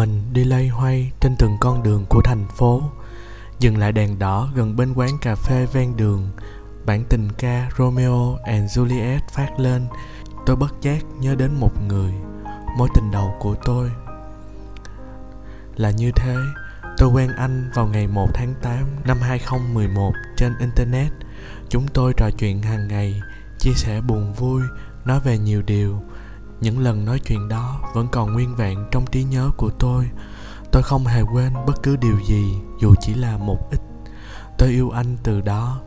mình đi lây hoay trên từng con đường của thành phố. Dừng lại đèn đỏ gần bên quán cà phê ven đường, bản tình ca romeo and juliet phát lên. Tôi bất giác nhớ đến một người, mối tình đầu của tôi. Là như thế, tôi quen anh vào ngày 1 tháng 8 năm 2011 trên internet. Chúng tôi trò chuyện hàng ngày, chia sẻ buồn vui, nói về nhiều điều những lần nói chuyện đó vẫn còn nguyên vẹn trong trí nhớ của tôi. Tôi không hề quên bất cứ điều gì, dù chỉ là một ít. Tôi yêu anh từ đó,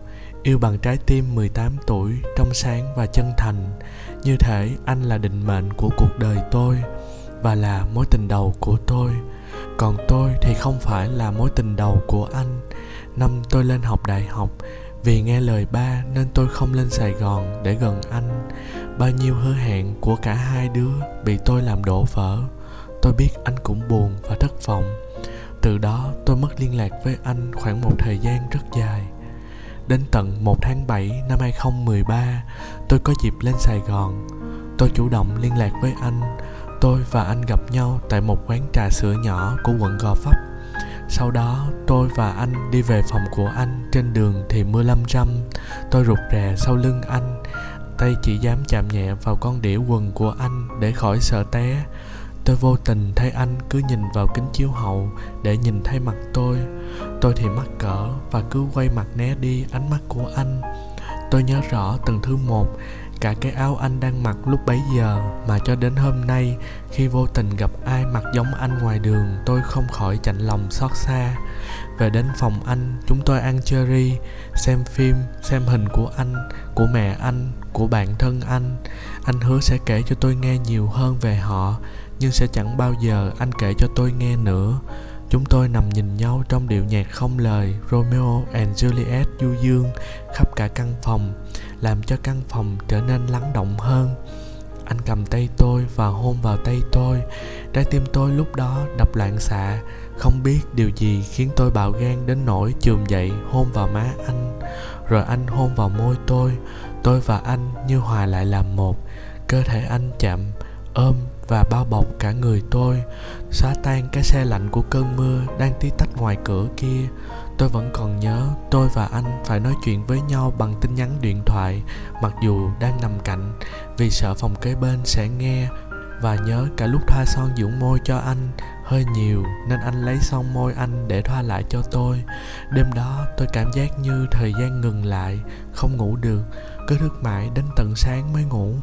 yêu bằng trái tim 18 tuổi, trong sáng và chân thành. Như thể anh là định mệnh của cuộc đời tôi và là mối tình đầu của tôi. Còn tôi thì không phải là mối tình đầu của anh. Năm tôi lên học đại học vì nghe lời ba nên tôi không lên sài gòn để gần anh. Bao nhiêu hứa hẹn của cả hai đứa bị tôi làm đổ vỡ. Tôi biết anh cũng buồn và thất vọng. Từ đó tôi mất liên lạc với anh khoảng một thời gian rất dài. Đến tận 1 tháng 7 năm 2013 tôi có dịp lên Sài Gòn. Tôi chủ động liên lạc với anh. Tôi và anh gặp nhau tại một quán trà sữa nhỏ của quận Gò Vấp sau đó, tôi và anh đi về phòng của anh trên đường thì mưa lâm râm. Tôi rụt rè sau lưng anh, tay chỉ dám chạm nhẹ vào con đĩa quần của anh để khỏi sợ té. Tôi vô tình thấy anh cứ nhìn vào kính chiếu hậu để nhìn thấy mặt tôi. Tôi thì mắc cỡ và cứ quay mặt né đi ánh mắt của anh. Tôi nhớ rõ từng thứ một cả cái áo anh đang mặc lúc bấy giờ mà cho đến hôm nay, khi vô tình gặp ai mặc giống anh ngoài đường, tôi không khỏi chạnh lòng xót xa. Về đến phòng anh, chúng tôi ăn cherry, xem phim, xem hình của anh, của mẹ anh, của bạn thân anh. Anh hứa sẽ kể cho tôi nghe nhiều hơn về họ, nhưng sẽ chẳng bao giờ anh kể cho tôi nghe nữa. Chúng tôi nằm nhìn nhau trong điệu nhạc không lời, romeo and juliet du dương khắp cả căn phòng làm cho căn phòng trở nên lắng động hơn. Anh cầm tay tôi và hôn vào tay tôi. Trái tim tôi lúc đó đập loạn xạ. Không biết điều gì khiến tôi bạo gan đến nỗi chườm dậy hôn vào má anh. Rồi anh hôn vào môi tôi. Tôi và anh như hòa lại làm một. Cơ thể anh chạm, ôm và bao bọc cả người tôi. Xóa tan cái xe lạnh của cơn mưa đang tí tách ngoài cửa kia tôi vẫn còn nhớ tôi và anh phải nói chuyện với nhau bằng tin nhắn điện thoại, mặc dù đang nằm cạnh, vì sợ phòng kế bên sẽ nghe. Và nhớ cả lúc thoa son dưỡng môi cho anh, hơi nhiều nên anh lấy son môi anh để thoa lại cho tôi. Đêm đó tôi cảm giác như thời gian ngừng lại, không ngủ được, cứ thức mãi đến tận sáng mới ngủ.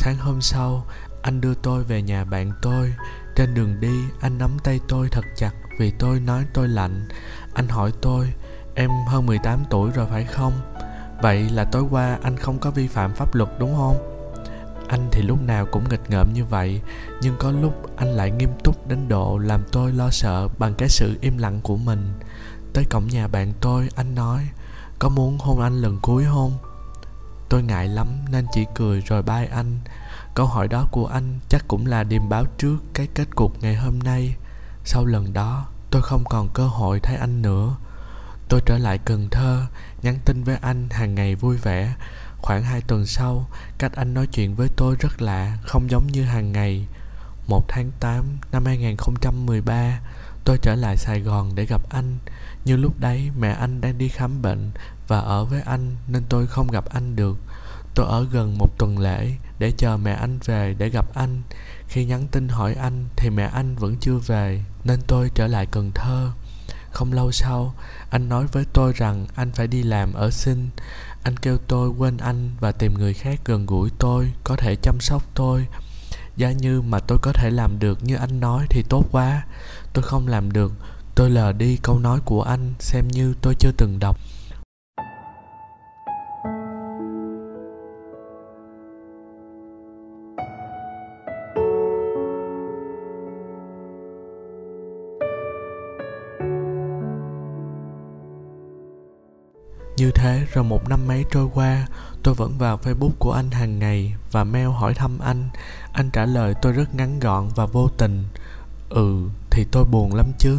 Sáng hôm sau, anh đưa tôi về nhà bạn tôi. Trên đường đi, anh nắm tay tôi thật chặt vì tôi nói tôi lạnh. Anh hỏi tôi, em hơn 18 tuổi rồi phải không? Vậy là tối qua anh không có vi phạm pháp luật đúng không? Anh thì lúc nào cũng nghịch ngợm như vậy, nhưng có lúc anh lại nghiêm túc đến độ làm tôi lo sợ bằng cái sự im lặng của mình. Tới cổng nhà bạn tôi, anh nói, có muốn hôn anh lần cuối không? Tôi ngại lắm, nên chỉ cười rồi bay anh. Câu hỏi đó của anh chắc cũng là điềm báo trước cái kết cục ngày hôm nay. Sau lần đó, tôi không còn cơ hội thấy anh nữa. Tôi trở lại cần thơ, nhắn tin với anh hàng ngày vui vẻ. Khoảng hai tuần sau, cách anh nói chuyện với tôi rất lạ, không giống như hàng ngày. Một tháng 8 năm 2013 tôi trở lại Sài Gòn để gặp anh. Như lúc đấy, mẹ anh đang đi khám bệnh và ở với anh nên tôi không gặp anh được. Tôi ở gần một tuần lễ để chờ mẹ anh về để gặp anh. Khi nhắn tin hỏi anh thì mẹ anh vẫn chưa về, nên tôi trở lại cần thơ. Không lâu sau, anh nói với tôi rằng anh phải đi làm ở sinh anh kêu tôi quên anh và tìm người khác gần gũi tôi có thể chăm sóc tôi. Giá như mà tôi có thể làm được như anh nói thì tốt quá. Tôi không làm được. Tôi lờ đi câu nói của anh xem như tôi chưa từng đọc. Một năm mấy trôi qua, tôi vẫn vào Facebook của anh hàng ngày và mail hỏi thăm anh. Anh trả lời tôi rất ngắn gọn và vô tình. Ừ, thì tôi buồn lắm chứ.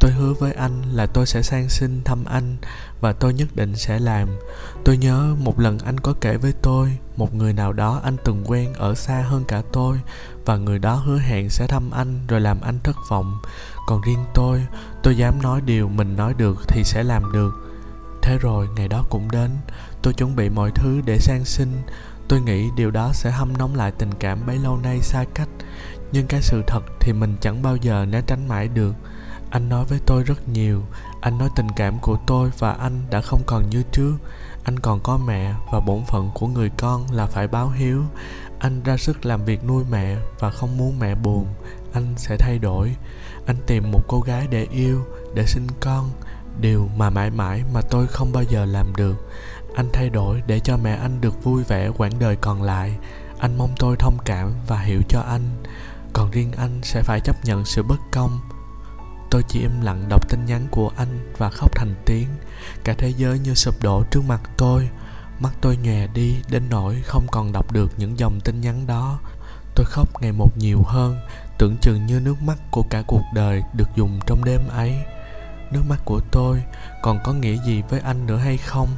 tôi hứa với anh là tôi sẽ sang xin thăm anh và tôi nhất định sẽ làm tôi nhớ một lần anh có kể với tôi một người nào đó anh từng quen ở xa hơn cả tôi và người đó hứa hẹn sẽ thăm anh rồi làm anh thất vọng còn riêng tôi tôi dám nói điều mình nói được thì sẽ làm được thế rồi ngày đó cũng đến. Tôi chuẩn bị mọi thứ để sang sinh. Tôi nghĩ điều đó sẽ hâm nóng lại tình cảm bấy lâu nay xa cách. Nhưng cái sự thật thì mình chẳng bao giờ né tránh mãi được. Anh nói với tôi rất nhiều. Anh nói tình cảm của tôi và anh đã không còn như trước. Anh còn có mẹ và bổn phận của người con là phải báo hiếu. Anh ra sức làm việc nuôi mẹ và không muốn mẹ buồn. Anh sẽ thay đổi. Anh tìm một cô gái để yêu, để sinh con điều mà mãi mãi mà tôi không bao giờ làm được. Anh thay đổi để cho mẹ anh được vui vẻ quãng đời còn lại. Anh mong tôi thông cảm và hiểu cho anh. Còn riêng anh sẽ phải chấp nhận sự bất công. Tôi chỉ im lặng đọc tin nhắn của anh và khóc thành tiếng. Cả thế giới như sụp đổ trước mặt tôi. Mắt tôi nhòe đi đến nỗi không còn đọc được những dòng tin nhắn đó. Tôi khóc ngày một nhiều hơn, tưởng chừng như nước mắt của cả cuộc đời được dùng trong đêm ấy nước mắt của tôi còn có nghĩa gì với anh nữa hay không?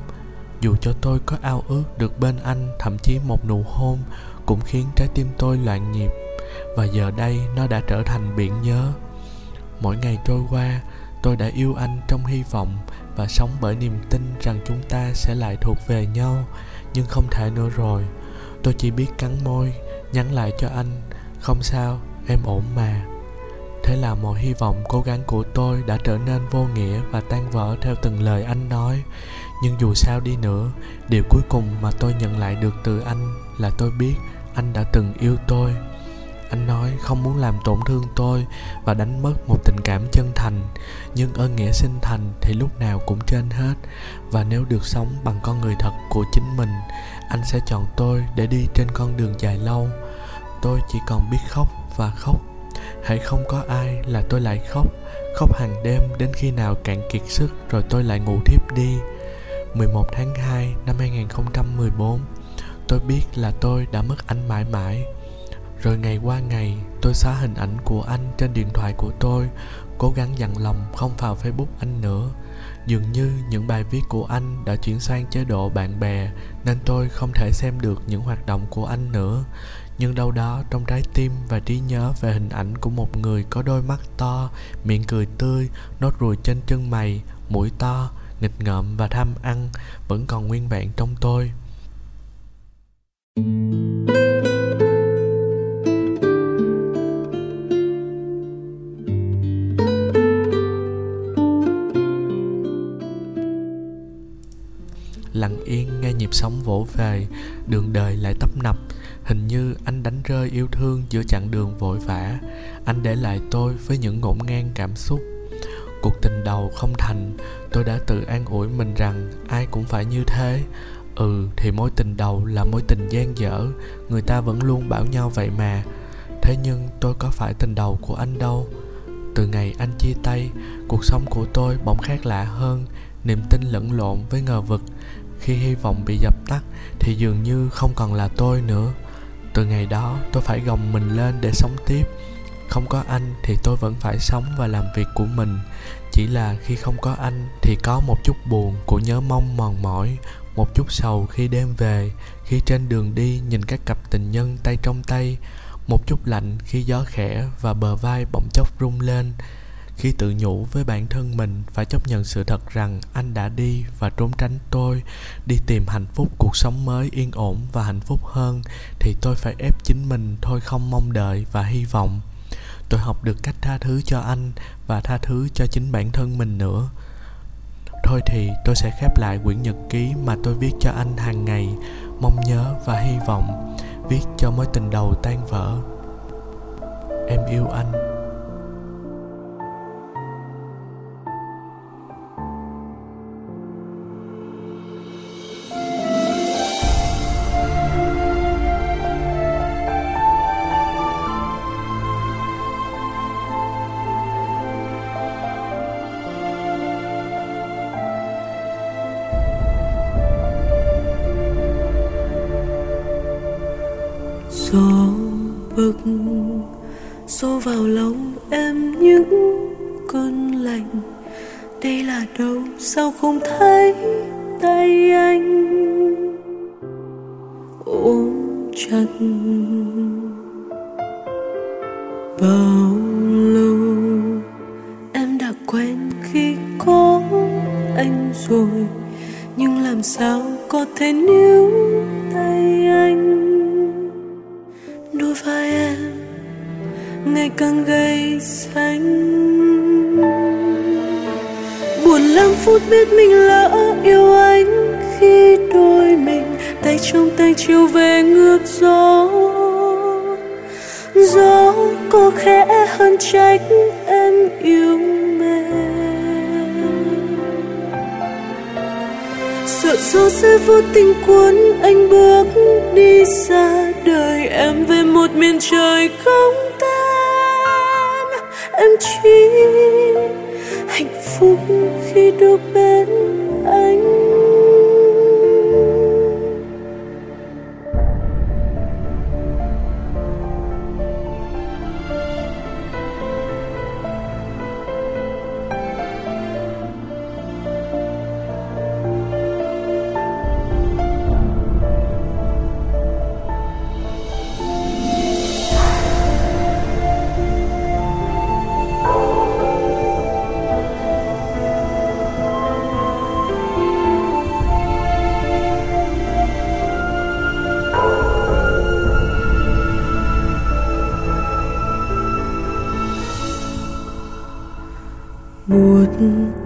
Dù cho tôi có ao ước được bên anh, thậm chí một nụ hôn, cũng khiến trái tim tôi loạn nhịp. Và giờ đây, nó đã trở thành biển nhớ. Mỗi ngày trôi qua, tôi đã yêu anh trong hy vọng và sống bởi niềm tin rằng chúng ta sẽ lại thuộc về nhau. Nhưng không thể nữa rồi. Tôi chỉ biết cắn môi, nhắn lại cho anh, không sao, em ổn mà thế là mọi hy vọng cố gắng của tôi đã trở nên vô nghĩa và tan vỡ theo từng lời anh nói. Nhưng dù sao đi nữa, điều cuối cùng mà tôi nhận lại được từ anh là tôi biết anh đã từng yêu tôi. Anh nói không muốn làm tổn thương tôi và đánh mất một tình cảm chân thành, nhưng ơn nghĩa sinh thành thì lúc nào cũng trên hết. Và nếu được sống bằng con người thật của chính mình, anh sẽ chọn tôi để đi trên con đường dài lâu. Tôi chỉ còn biết khóc và khóc hãy không có ai là tôi lại khóc. Khóc hàng đêm đến khi nào cạn kiệt sức rồi tôi lại ngủ thiếp đi. 11 tháng 2 năm 2014 Tôi biết là tôi đã mất anh mãi mãi. Rồi ngày qua ngày, tôi xóa hình ảnh của anh trên điện thoại của tôi, Cố gắng dặn lòng không vào Facebook anh nữa. Dường như những bài viết của anh đã chuyển sang chế độ bạn bè, Nên tôi không thể xem được những hoạt động của anh nữa. Nhưng đâu đó trong trái tim và trí nhớ về hình ảnh của một người có đôi mắt to Miệng cười tươi, nốt ruồi trên chân mày, mũi to nghịch ngợm và tham ăn vẫn còn nguyên vẹn trong tôi. Lặng yên nghe nhịp sống vỗ về, đường đời lại tấp nập. Hình như anh đánh rơi yêu thương giữa chặng đường vội vã. Anh để lại tôi với những ngổn ngang cảm xúc. Cuộc tình đầu không thành, tôi đã tự an ủi mình rằng ai cũng phải như thế. Ừ thì mối tình đầu là mối tình gian dở, người ta vẫn luôn bảo nhau vậy mà. Thế nhưng tôi có phải tình đầu của anh đâu? Từ ngày anh chia tay, cuộc sống của tôi bỗng khác lạ hơn. Niềm tin lẫn lộn với ngờ vực khi hy vọng bị dập tắt, thì dường như không còn là tôi nữa. Từ ngày đó, tôi phải gồng mình lên để sống tiếp. Không có anh thì tôi vẫn phải sống và làm việc của mình. Chỉ là khi không có anh thì có một chút buồn của nhớ mong mòn mỏi, một chút sầu khi đêm về, khi trên đường đi nhìn các cặp tình nhân tay trong tay, một chút lạnh khi gió khẽ và bờ vai bỗng chốc rung lên khi tự nhủ với bản thân mình, phải chấp nhận sự thật rằng anh đã đi và trốn tránh tôi. Đi tìm hạnh phúc, cuộc sống mới yên ổn và hạnh phúc hơn, thì tôi phải ép chính mình thôi không mong đợi và hy vọng. Tôi học được cách tha thứ cho anh và tha thứ cho chính bản thân mình nữa. Thôi thì tôi sẽ khép lại quyển nhật ký mà tôi viết cho anh hàng ngày, mong nhớ và hy vọng. Viết cho mối tình đầu tan vỡ. Em yêu anh. Gió bực xô vào lòng em những cơn lạnh. Đây là đâu? Sao không thấy tay anh? Ôm chặt bao lâu? Em đã quen khi có anh rồi. Nhưng làm sao có thể níu tay anh? Ngày càng gây xanh. Buồn lắm phút biết mình lỡ yêu anh khi đôi mình tay trong tay chiều về ngược gió. Gió có khẽ hơn trách em yêu mềm sợ gió sẽ vô tình cuốn anh bước đi xa đời em về một miền trời không tên em chỉ hạnh phúc khi được bên anh.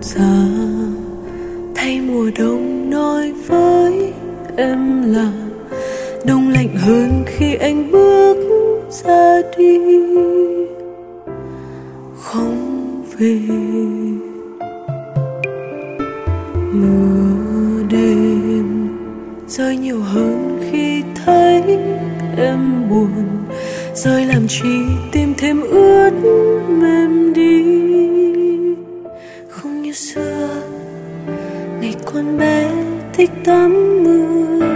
Giờ. Thay mùa đông nói với em là đông lạnh hơn khi anh bước ra đi. Không về. Mưa đêm rơi nhiều hơn khi thấy em buồn. Rơi làm chi tim thêm ướt mềm đi. Tắm mưa.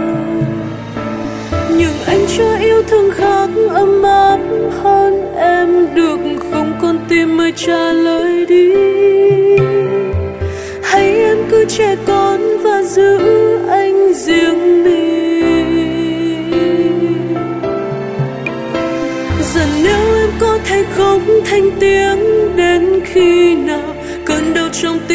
Nhưng anh cho yêu thương khác ấm áp hơn em được không con tim mới trả lời đi. Hay em cứ trẻ con và giữ anh riêng mình? Dần nếu em có thể không thành tiếng đến khi nào cơn đau trong tim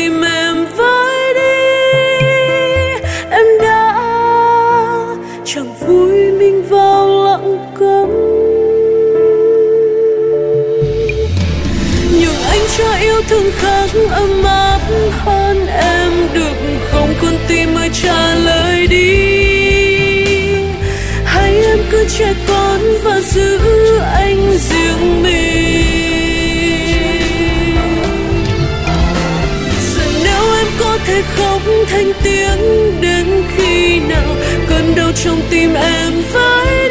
chẳng vui mình vào lặng cấm. Nhưng anh cho yêu thương khác ấm áp hơn em, được không con tim ơi trả lời đi. Hay em cứ trẻ con và giữ anh riêng mình? Giờ nếu em có thể khóc thành tiếng đến khi nào đâu đau trong tim em với.